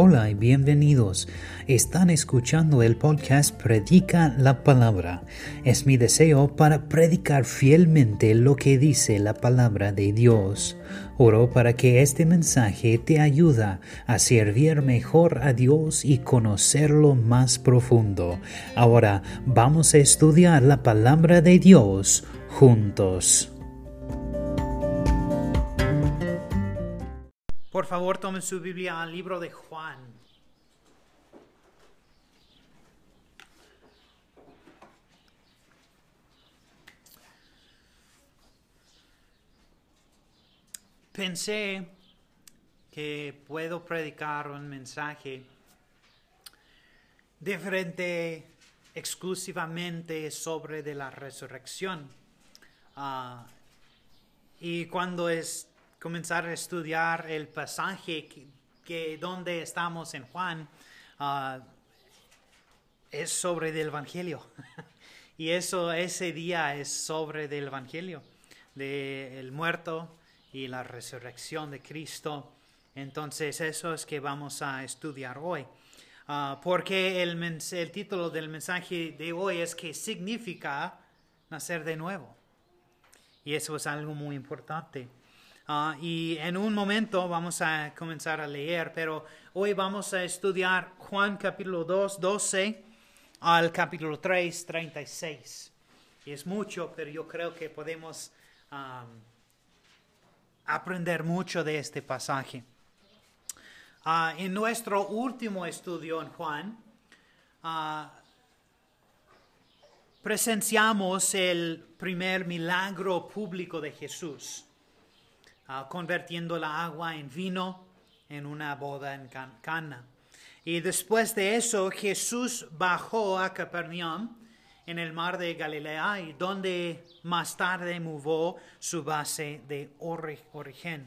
Hola y bienvenidos. Están escuchando el podcast Predica la Palabra. Es mi deseo para predicar fielmente lo que dice la palabra de Dios. Oro para que este mensaje te ayude a servir mejor a Dios y conocerlo más profundo. Ahora vamos a estudiar la palabra de Dios juntos. Por favor, tomen su Biblia al libro de Juan. Pensé que puedo predicar un mensaje diferente exclusivamente sobre de la resurrección. Ah, y cuando es comenzar a estudiar el pasaje que, donde estamos en Juan, ah, es sobre el Evangelio. y eso, ese día es sobre el Evangelio, del muerto y la resurrección de Cristo. Entonces, eso es que vamos a estudiar hoy. Ah, porque el, el título del mensaje de hoy es que significa nacer de nuevo. Y eso es algo muy importante. Ah, y en un momento vamos a comenzar a leer, pero hoy vamos a estudiar Juan capítulo 2, 12 al capítulo 3, 36. Y es mucho, pero yo creo que podemos aprender mucho de este pasaje. Ah, en nuestro último estudio en Juan, ah, presenciamos el primer milagro público de Jesús. Ah, convirtiendo la agua en vino en una boda en Cana. Y después de eso, Jesús bajó a Capernaum en el mar de Galilea y donde más tarde movió su base de origen.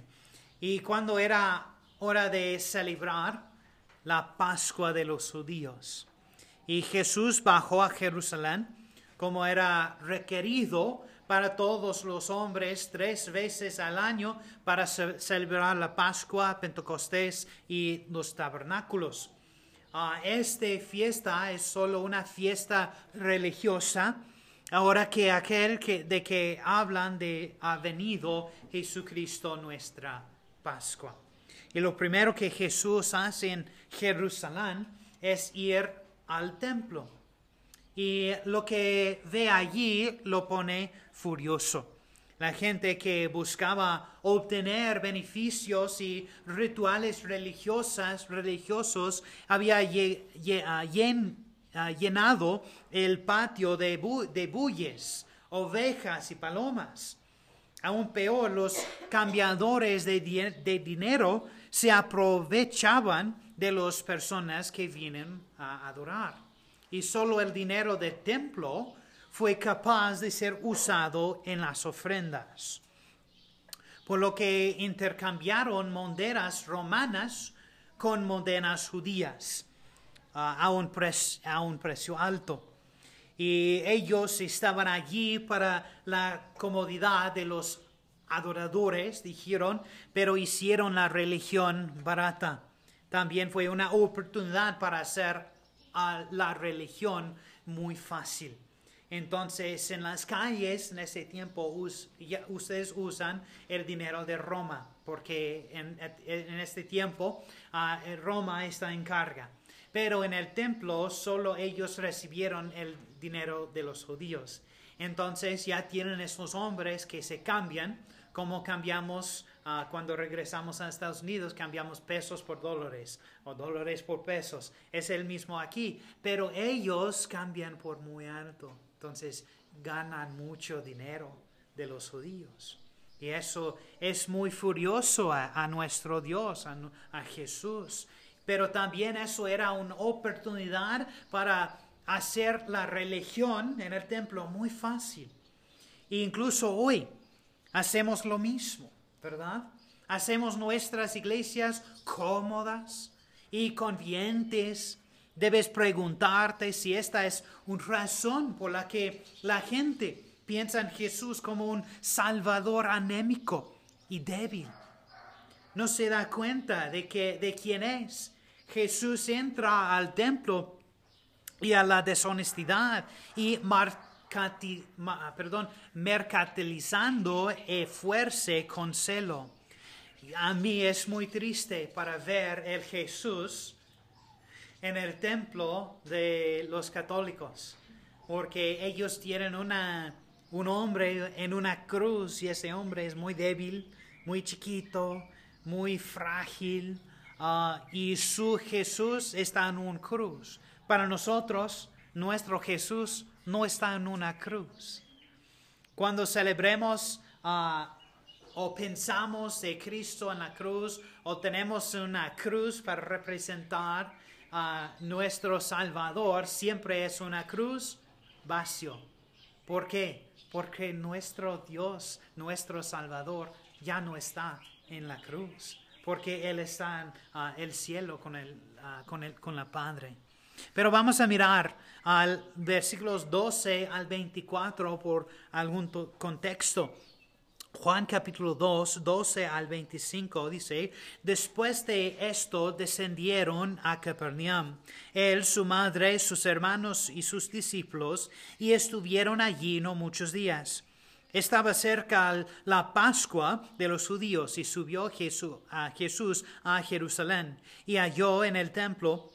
Y cuando era hora de celebrar la Pascua de los judíos, y Jesús bajó a Jerusalén como era requerido para todos los hombres tres veces al año para celebrar la Pascua, Pentecostés y los tabernáculos. Ah, esta fiesta es solo una fiesta religiosa, ahora que aquel que, de que hablan de ha venido Jesucristo nuestra Pascua. Y lo primero que Jesús hace en Jerusalén es ir al templo. Y lo que ve allí lo pone furioso. La gente que buscaba obtener beneficios y rituales religiosos, religiosos había ah, ah, llenado el patio de, de bueyes, ovejas y palomas. Aún peor, los cambiadores de, de dinero se aprovechaban de las personas que vienen a adorar. Y solo el dinero del templo fue capaz de ser usado en las ofrendas. Por lo que intercambiaron monedas romanas con monedas judías ah, a, un a un precio alto. Y ellos estaban allí para la comodidad de los adoradores, dijeron, pero hicieron la religión barata. También fue una oportunidad para hacer a la religión muy fácil. Entonces, en las calles en ese tiempo ustedes usan el dinero de Roma, porque en, este tiempo ah, Roma está en carga. Pero en el templo solo ellos recibieron el dinero de los judíos. Entonces ya tienen esos hombres que se cambian, como cambiamos ah, cuando regresamos a Estados Unidos, cambiamos pesos por dólares o dólares por pesos. Es el mismo aquí, pero ellos cambian por muy alto. Entonces ganan mucho dinero de los judíos. Y eso es muy furioso a, nuestro Dios, a, Jesús. Pero también eso era una oportunidad para hacer la religión en el templo muy fácil. E incluso hoy hacemos lo mismo, ¿verdad? Hacemos nuestras iglesias cómodas y convientes Debes preguntarte si esta es una razón por la que la gente piensa en Jesús como un salvador anémico y débil. No se da cuenta de, que, de quién es Jesús entra al templo y a la deshonestidad y marcati- ma- perdón, mercantilizando fuerza con celo. A mí es muy triste para ver el Jesús en el templo de los católicos, porque ellos tienen una, un hombre en una cruz y ese hombre es muy débil, muy chiquito, muy frágil, ah, y su Jesús está en una cruz. Para nosotros, nuestro Jesús no está en una cruz. Cuando celebremos ah, o pensamos de Cristo en la cruz o tenemos una cruz para representar nuestro Salvador, siempre es una cruz vacío. ¿Por qué? Porque nuestro Dios, nuestro Salvador, ya no está en la cruz, porque Él está en ah, el cielo con, el, ah, con, el, con la Padre. Pero vamos a mirar al versículos 12 al 24 por algún to- contexto. Juan capítulo 2, 12 al 25 dice, después de esto descendieron a Capernaum, él, su madre, sus hermanos y sus discípulos, y estuvieron allí no muchos días. Estaba cerca la Pascua de los judíos y subió Jesús a, Jesús a Jerusalén y halló en el templo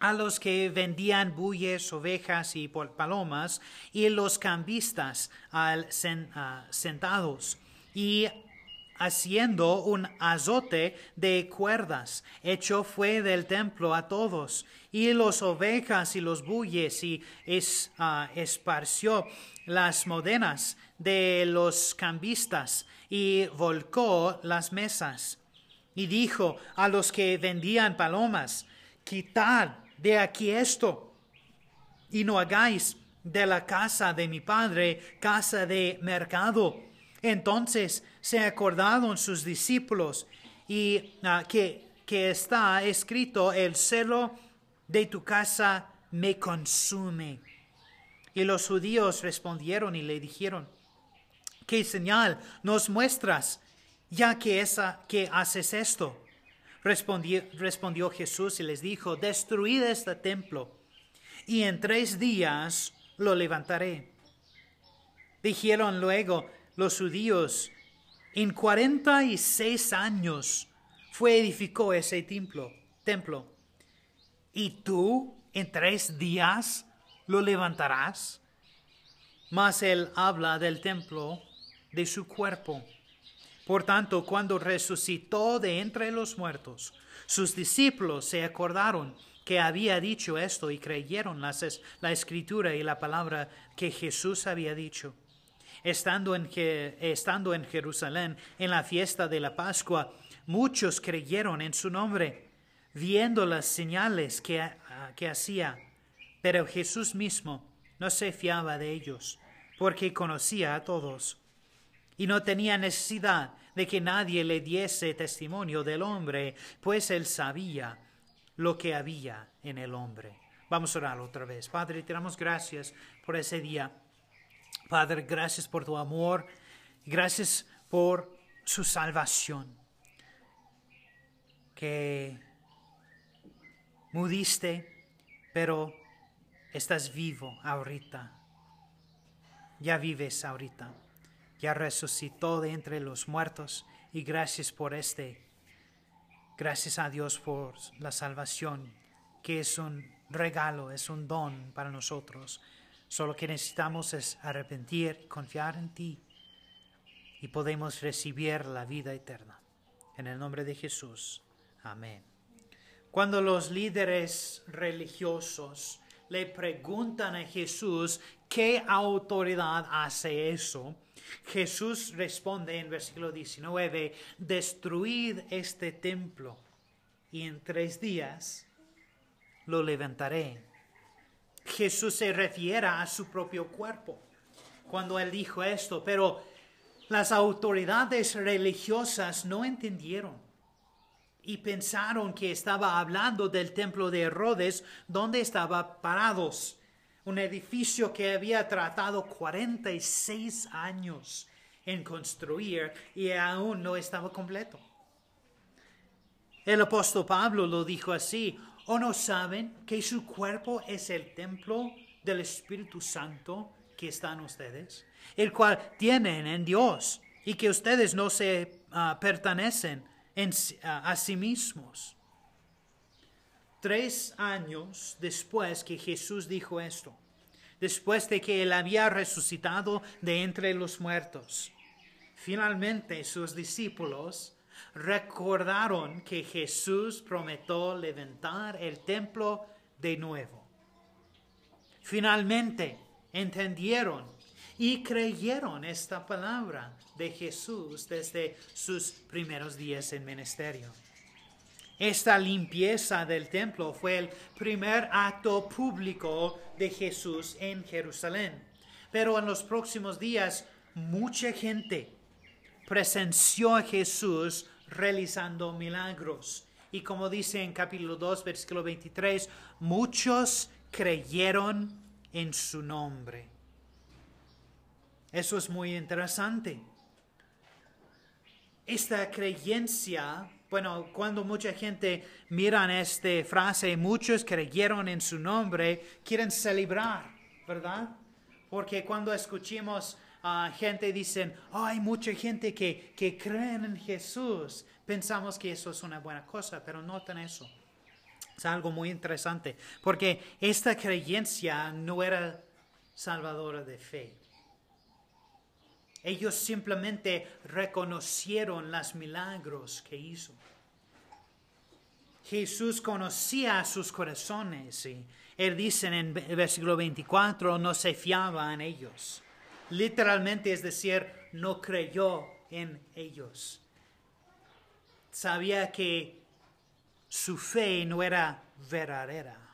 a los que vendían bueyes, ovejas y palomas, y los cambistas al ah, sentados, y haciendo un azote de cuerdas, hecho fue del templo a todos, y los ovejas y los bueyes, y es- ah, esparció las modenas de los cambistas, y volcó las mesas. Y dijo a los que vendían palomas, quitad de aquí esto, y no hagáis de la casa de mi padre casa de mercado. Entonces se acordaron sus discípulos y ah, que, que está escrito, el celo de tu casa me consume. Y los judíos respondieron y le dijeron, ¿qué señal nos muestras ya que, esa, que haces esto? Respondió, Jesús y les dijo, destruid este templo y en tres días lo levantaré. Dijeron luego los judíos, en cuarenta y seis años fue edificó ese templo, templo, y tú en tres días lo levantarás. Mas él habla del templo de su cuerpo. Por tanto, cuando resucitó de entre los muertos, sus discípulos se acordaron que había dicho esto y creyeron las es- la escritura y la palabra que Jesús había dicho. Estando en, estando en Jerusalén en la fiesta de la Pascua, muchos creyeron en su nombre, viendo las señales que, que hacía. Pero Jesús mismo no se fiaba de ellos, porque conocía a todos y no tenía necesidad de que nadie le diese testimonio del hombre, pues él sabía lo que había en el hombre. Vamos a orar otra vez. Padre, te damos gracias por ese día. Padre, gracias por tu amor. Gracias por su salvación. Que mudiste, pero estás vivo ahorita. Ya vives ahorita. Ya resucitó de entre los muertos y gracias por este. Gracias a Dios por la salvación, que es un regalo, es un don para nosotros. Solo que necesitamos es arrepentir, confiar en ti y podemos recibir la vida eterna. En el nombre de Jesús. Amén. Cuando los líderes religiosos le preguntan a Jesús qué autoridad hace eso, Jesús responde en versículo 19, destruid este templo y en tres días lo levantaré. Jesús se refiere a su propio cuerpo cuando él dijo esto, pero las autoridades religiosas no entendieron y pensaron que estaba hablando del templo de Herodes, donde estaba parados, un edificio que había tratado 46 años en construir y aún no estaba completo. El apóstol Pablo lo dijo así, ¿o no saben que su cuerpo es el templo del Espíritu Santo que está en ustedes, el cual tienen en Dios y que ustedes no se ah, pertenecen a sí mismos? Tres años después que Jesús dijo esto, después de que él había resucitado de entre los muertos, finalmente sus discípulos recordaron que Jesús prometió levantar el templo de nuevo. Finalmente entendieron y creyeron esta palabra de Jesús desde sus primeros días en ministerio. Esta limpieza del templo fue el primer acto público de Jesús en Jerusalén. Pero en los próximos días mucha gente presenció a Jesús realizando milagros. Y como dice en capítulo 2, versículo 23, muchos creyeron en su nombre. Eso es muy interesante. Esta creencia, bueno, cuando mucha gente mira esta frase, muchos creyeron en su nombre, quieren celebrar, ¿verdad? Porque cuando escuchemos gente dicen, hay mucha gente que, que creen en Jesús. Pensamos que eso es una buena cosa, pero noten eso. Es algo muy interesante, porque esta creencia no era salvadora de fe. Ellos simplemente reconocieron los milagros que hizo. Jesús conocía sus corazones y él dice en el versículo 24, no se fiaba en ellos. Literalmente es decir, no creyó en ellos. Sabía que su fe no era verdadera.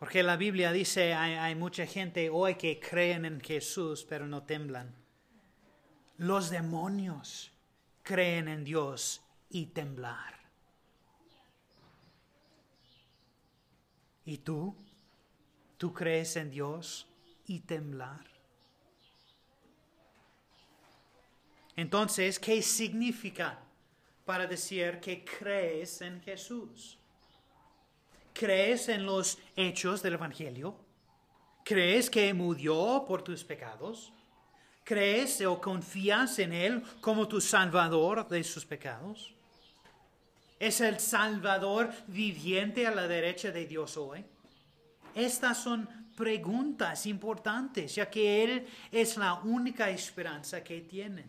Porque la Biblia dice, hay, hay, mucha gente hoy que creen en Jesús, pero no temblan. Los demonios creen en Dios y temblar. ¿Y tú? ¿Tú crees en Dios? y temblar. Entonces, ¿qué significa para decir que crees en Jesús? ¿Crees en los hechos del Evangelio? ¿Crees que murió por tus pecados? ¿Crees o confías en Él como tu Salvador de sus pecados? ¿Es el Salvador viviente a la derecha de Dios hoy? Estas son preguntas importantes, ya que Él es la única esperanza que tienen.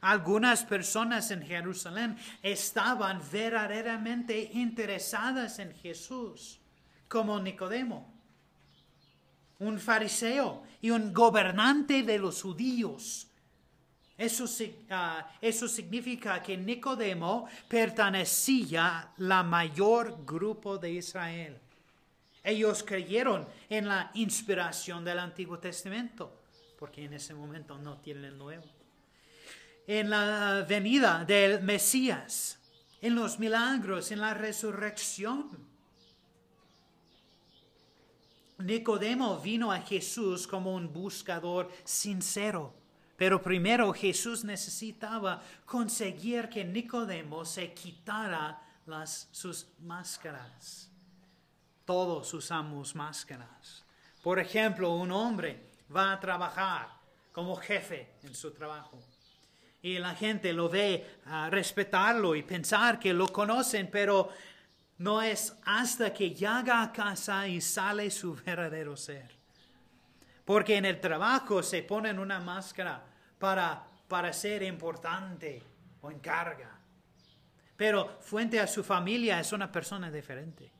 Algunas personas en Jerusalén estaban verdaderamente interesadas en Jesús, como Nicodemo, un fariseo y un gobernante de los judíos. Eso, ah, eso significa que Nicodemo pertenecía al mayor grupo de Israel. Ellos creyeron en la inspiración del Antiguo Testamento, porque en ese momento no tienen el Nuevo. En la venida del Mesías, en los milagros, en la resurrección. Nicodemo vino a Jesús como un buscador sincero, pero primero Jesús necesitaba conseguir que Nicodemo se quitara las, sus máscaras todos usamos máscaras. Por ejemplo, un hombre va a trabajar como jefe en su trabajo y la gente lo ve a respetarlo y pensar que lo conocen, pero no es hasta que llega a casa y sale su verdadero ser. Porque en el trabajo se ponen una máscara para, para ser importante o encarga. Pero fuente a su familia es una persona diferente.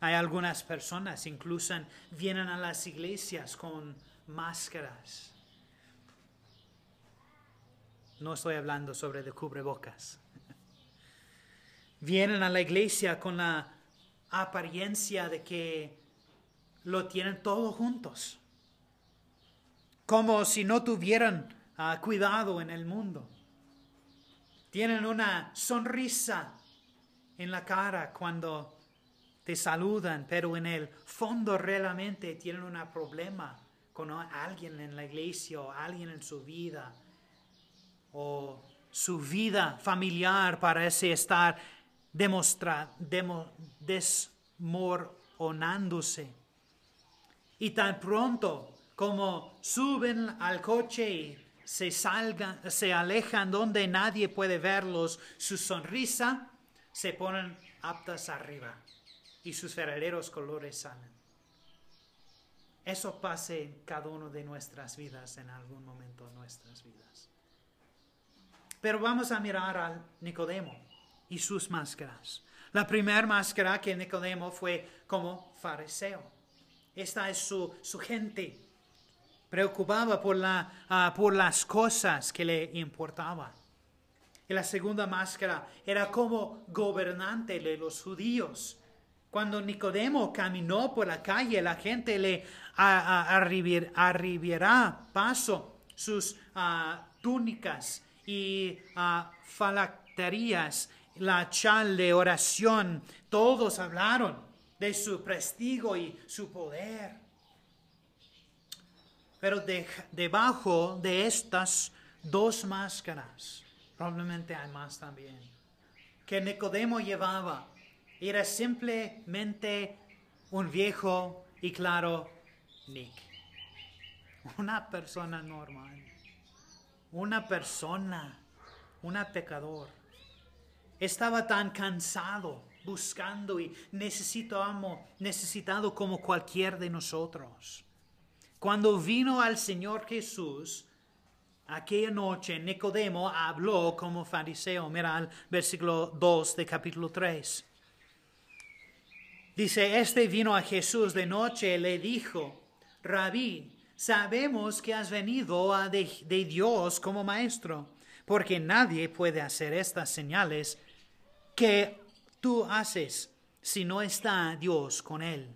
Hay algunas personas incluso vienen a las iglesias con máscaras. No estoy hablando sobre de cubrebocas. Vienen a la iglesia con la apariencia de que lo tienen todo juntos. Como si no tuvieran ah, cuidado en el mundo. Tienen una sonrisa en la cara cuando te saludan, pero en el fondo realmente tienen un problema con alguien en la iglesia o alguien en su vida o su vida familiar parece estar demostra, demo, desmoronándose. Y tan pronto como suben al coche y se salgan, se alejan donde nadie puede verlos, su sonrisa se ponen aptas arriba y sus verdaderos colores salen. Eso pasa en cada uno de nuestras vidas en algún momento de nuestras vidas. Pero vamos a mirar al Nicodemo y sus máscaras. La primera máscara que Nicodemo fue como fariseo. Esta es su, su gente preocupaba por, la, ah, por las cosas que le importaban. Y la segunda máscara era como gobernante de los judíos. Cuando Nicodemo caminó por la calle, la gente le arribirá paso sus ah, túnicas y uh, falacterías, la chal oración. Todos hablaron de su prestigio y su poder. Pero debajo de estas dos máscaras, probablemente hay más también, que Nicodemo llevaba, era simplemente un viejo y claro Nick. Una persona normal. Una persona, una pecador. Estaba tan cansado buscando y necesitado como cualquier de nosotros. Cuando vino al Señor Jesús, aquella noche Nicodemo habló como fariseo. Mira el versículo 2 de capítulo 3. Dice, este vino a Jesús de noche y le dijo, Rabí, sabemos que has venido de, de Dios como maestro, porque nadie puede hacer estas señales que tú haces si no está Dios con él.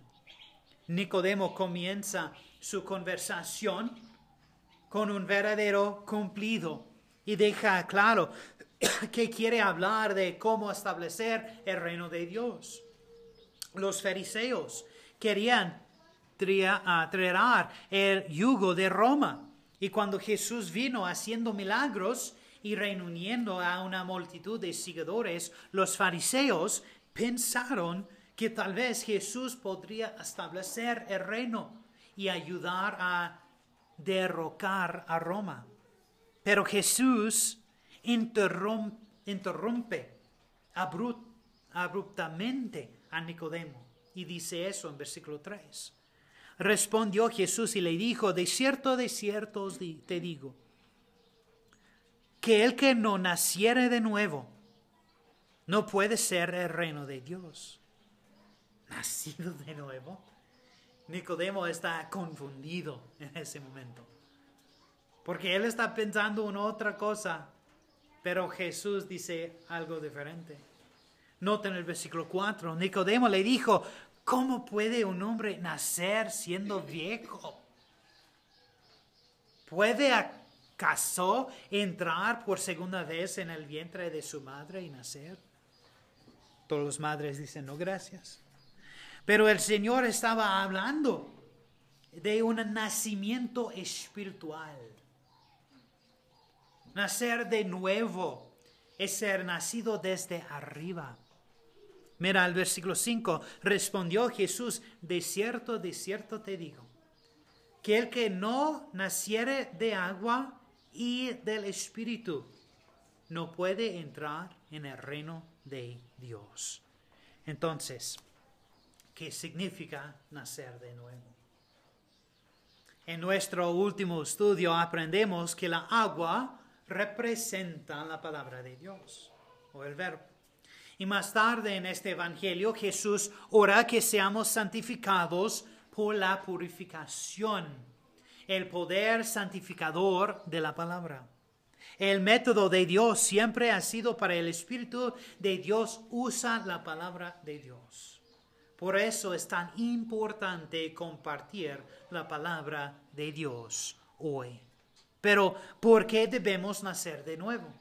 Nicodemo comienza su conversación con un verdadero cumplido y deja claro que quiere hablar de cómo establecer el reino de Dios. Los fariseos querían traer el yugo de Roma y cuando Jesús vino haciendo milagros y reuniendo a una multitud de seguidores, los fariseos pensaron que tal vez Jesús podría establecer el reino y ayudar a derrocar a Roma. Pero Jesús interrumpe, abruptamente a Nicodemo y dice eso en versículo 3. Respondió Jesús y le dijo, de cierto, de cierto te digo, que el que no naciere de nuevo no puede ser el reino de Dios. ¿Nacido de nuevo? Nicodemo está confundido en ese momento. Porque él está pensando en otra cosa, pero Jesús dice algo diferente. Noten el versículo 4. Nicodemo le dijo, ¿cómo puede un hombre nacer siendo viejo? ¿Puede acaso entrar por segunda vez en el vientre de su madre y nacer? Todas las madres dicen, no, gracias. Pero el Señor estaba hablando de un nacimiento espiritual. Nacer de nuevo es ser nacido desde arriba. Mira el versículo 5. Respondió Jesús, de cierto, de cierto te digo, que el que no naciere de agua y del Espíritu no puede entrar en el reino de Dios. Entonces, ¿Qué significa nacer de nuevo. En nuestro último estudio aprendemos que la agua representa la palabra de Dios o el verbo. Y más tarde en este Evangelio Jesús ora que seamos santificados por la purificación, el poder santificador de la palabra. El método de Dios siempre ha sido para el Espíritu de Dios usa la palabra de Dios. Por eso es tan importante compartir la palabra de Dios hoy. Pero, ¿por qué debemos nacer de nuevo?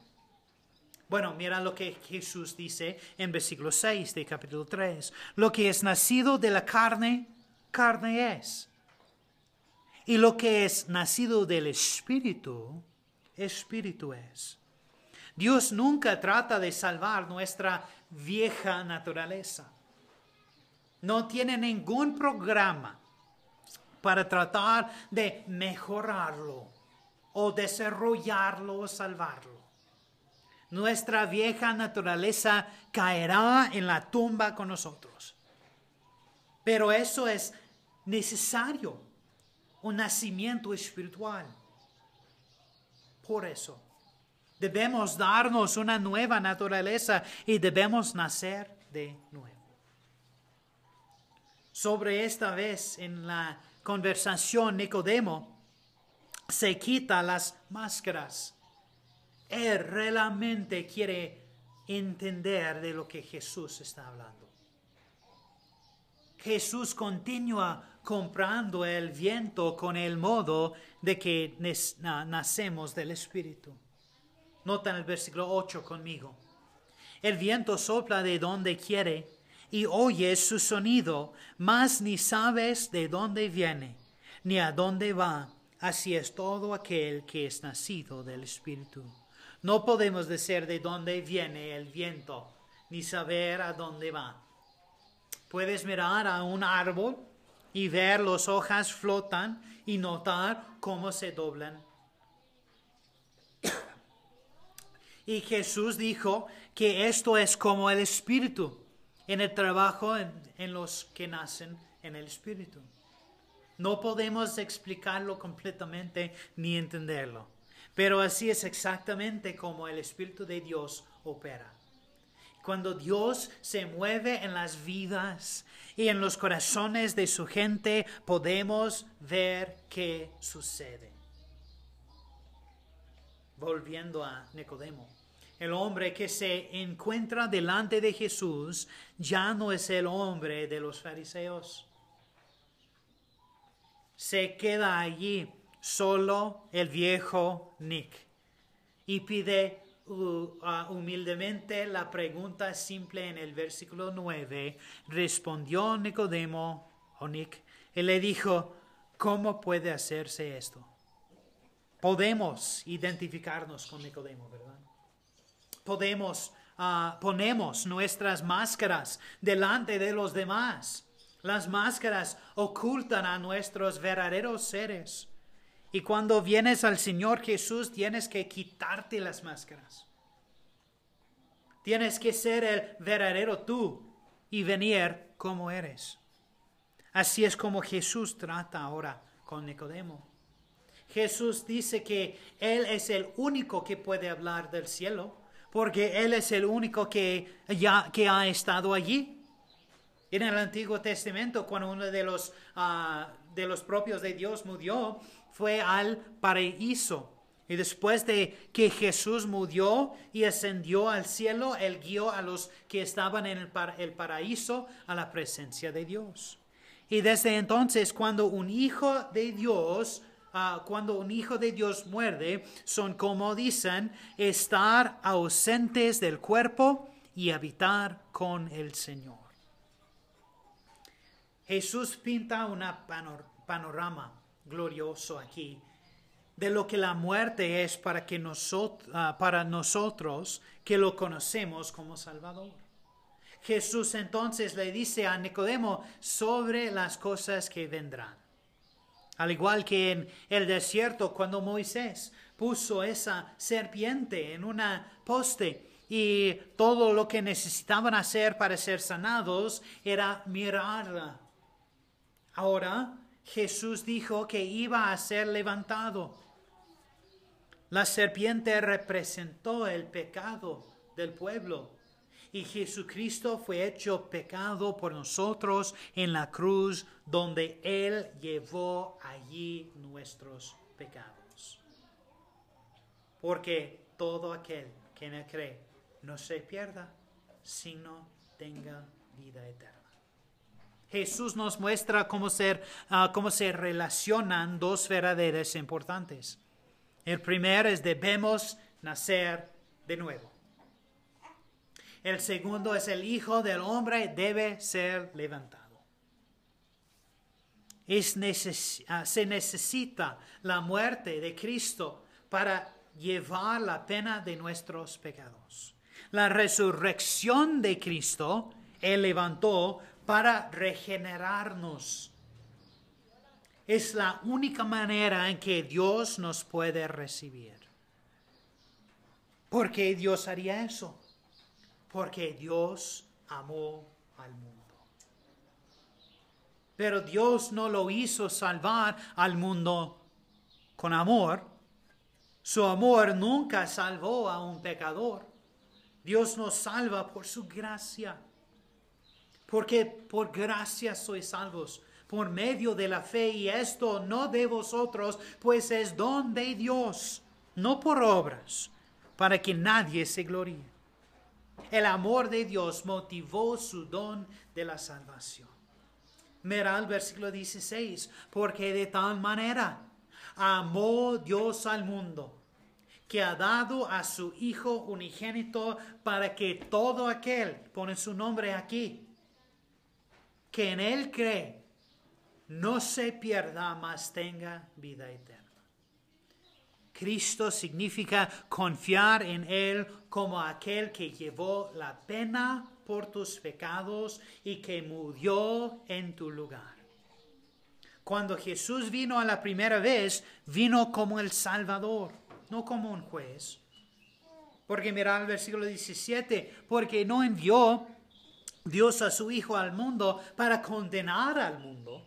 Bueno, mira lo que Jesús dice en versículo 6 de capítulo 3. Lo que es nacido de la carne, carne es. Y lo que es nacido del Espíritu, Espíritu es. Dios nunca trata de salvar nuestra vieja naturaleza. No tiene ningún programa para tratar de mejorarlo o desarrollarlo o salvarlo. Nuestra vieja naturaleza caerá en la tumba con nosotros. Pero eso es necesario, un nacimiento espiritual. Por eso, debemos darnos una nueva naturaleza y debemos nacer de nuevo. Sobre esta vez en la conversación, Nicodemo se quita las máscaras. Él realmente quiere entender de lo que Jesús está hablando. Jesús continúa comprando el viento con el modo de que nacemos del Espíritu. Nota el versículo 8 conmigo. El viento sopla de donde quiere y oyes su sonido, mas ni sabes de dónde viene, ni a dónde va. Así es todo aquel que es nacido del Espíritu. No podemos decir de dónde viene el viento, ni saber a dónde va. Puedes mirar a un árbol y ver las hojas flotan y notar cómo se doblan. y Jesús dijo que esto es como el Espíritu en el trabajo en, los que nacen en el Espíritu. No podemos explicarlo completamente ni entenderlo, pero así es exactamente como el Espíritu de Dios opera. Cuando Dios se mueve en las vidas y en los corazones de su gente, podemos ver qué sucede. Volviendo a Nicodemo. El hombre que se encuentra delante de Jesús ya no es el hombre de los fariseos. Se queda allí solo el viejo Nick y pide uh, humildemente la pregunta simple en el versículo 9. Respondió Nicodemo o Nick y le dijo, ¿cómo puede hacerse esto? Podemos identificarnos con Nicodemo, ¿verdad? podemos, uh, ponemos nuestras máscaras delante de los demás. Las máscaras ocultan a nuestros verdaderos seres. Y cuando vienes al Señor Jesús, tienes que quitarte las máscaras. Tienes que ser el verdadero tú y venir como eres. Así es como Jesús trata ahora con Nicodemo. Jesús dice que Él es el único que puede hablar del cielo porque Él es el único que, ya, que ha estado allí. En el Antiguo Testamento, cuando uno de los, ah, de los propios de Dios murió, fue al paraíso. Y después de que Jesús murió y ascendió al cielo, Él guió a los que estaban en el, paraíso a la presencia de Dios. Y desde entonces, cuando un hijo de Dios Ah, cuando un hijo de Dios muerde son como dicen, estar ausentes del cuerpo y habitar con el Señor. Jesús pinta un panorama glorioso aquí de lo que la muerte es para, que nosotros, ah, para nosotros que lo conocemos como Salvador. Jesús entonces le dice a Nicodemo sobre las cosas que vendrán. Al igual que en el desierto cuando Moisés puso esa serpiente en una poste y todo lo que necesitaban hacer para ser sanados era mirarla. Ahora Jesús dijo que iba a ser levantado. La serpiente representó el pecado del pueblo y Jesucristo fue hecho pecado por nosotros en la cruz donde Él llevó allí nuestros pecados. Porque todo aquel que no cree no se pierda, sino tenga vida eterna. Jesús nos muestra cómo, ah, cómo se relacionan dos verdades importantes. El primero es debemos nacer de nuevo. El segundo es el Hijo del Hombre debe ser levantado. Es ah, se necesita la muerte de Cristo para llevar la pena de nuestros pecados. La resurrección de Cristo, Él levantó para regenerarnos. Es la única manera en que Dios nos puede recibir. ¿Por qué Dios haría eso? Porque Dios amó al mundo. Pero Dios no lo hizo salvar al mundo con amor. Su amor nunca salvó a un pecador. Dios nos salva por su gracia. Porque por gracia sois salvos, por medio de la fe, y esto no de vosotros, pues es don de Dios, no por obras, para que nadie se gloríe. El amor de Dios motivó su don de la salvación. Mira el versículo 16, porque de tal manera amó Dios al mundo que ha dado a su Hijo unigénito para que todo aquel, pone su nombre aquí, que en Él cree, no se pierda, mas tenga vida eterna. Cristo significa confiar en Él como aquel que llevó la pena por tus pecados y que murió en tu lugar. Cuando Jesús vino a la primera vez, vino como el Salvador no como un juez. Porque mira el versículo 17, porque no envió Dios a su Hijo al mundo para condenar al mundo,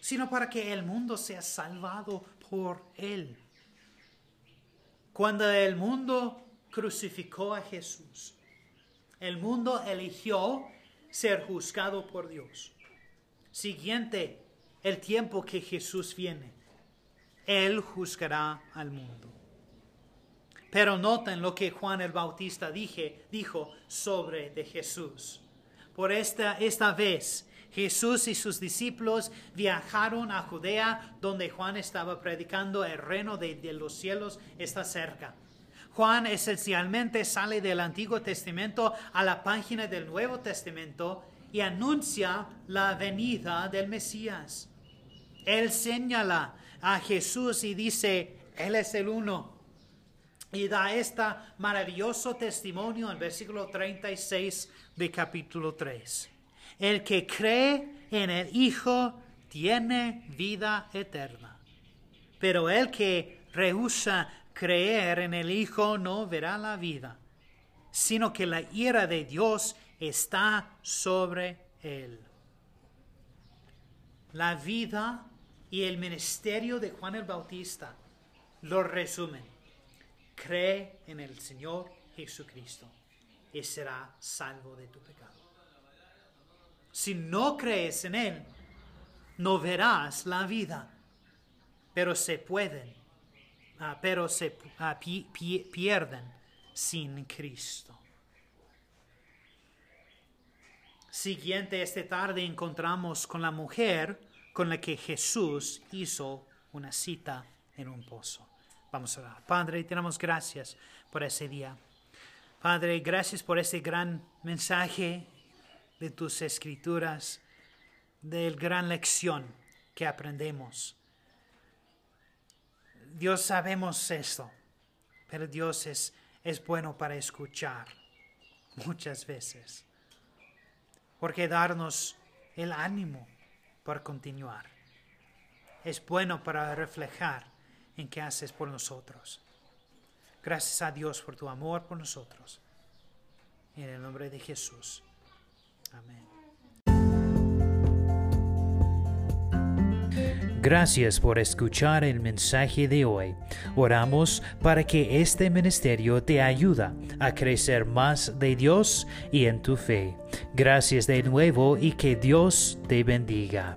sino para que el mundo sea salvado por Él. Cuando el mundo crucificó a Jesús, el mundo eligió ser juzgado por Dios. Siguiente, el tiempo que Jesús viene, Él juzgará al mundo. Pero noten lo que Juan el Bautista dijo sobre de Jesús. Por esta, esta vez Jesús y sus discípulos viajaron a Judea, donde Juan estaba predicando el reino de, de, los cielos está cerca. Juan esencialmente sale del Antiguo Testamento a la página del Nuevo Testamento y anuncia la venida del Mesías. Él señala a Jesús y dice, Él es el uno y da este maravilloso testimonio en versículo 36 capítulo 3. El que cree en el Hijo tiene vida eterna, pero el que rehúsa creer en el Hijo no verá la vida, sino que la ira de Dios está sobre él. La vida y el ministerio de Juan el Bautista lo resumen cree en el Señor Jesucristo y será salvo de tu pecado. Si no crees en Él, no verás la vida, pero se pueden, uh, pero se pi pierden sin Cristo. Siguiente, esta tarde encontramos con la mujer con la que Jesús hizo una cita en un pozo. Vamos a orar. Padre, te damos gracias por ese día. Padre, gracias por ese gran mensaje de tus escrituras, de la gran lección que aprendemos. Dios sabemos esto, pero Dios es, es bueno para escuchar muchas veces, porque darnos el ánimo para continuar. Es bueno para reflejar en qué haces por nosotros. Gracias a Dios por tu amor por nosotros. En el nombre de Jesús. Amén. Gracias por escuchar el mensaje de hoy. Oramos para que este ministerio te ayude a crecer más de Dios y en tu fe. Gracias de nuevo y que Dios te bendiga.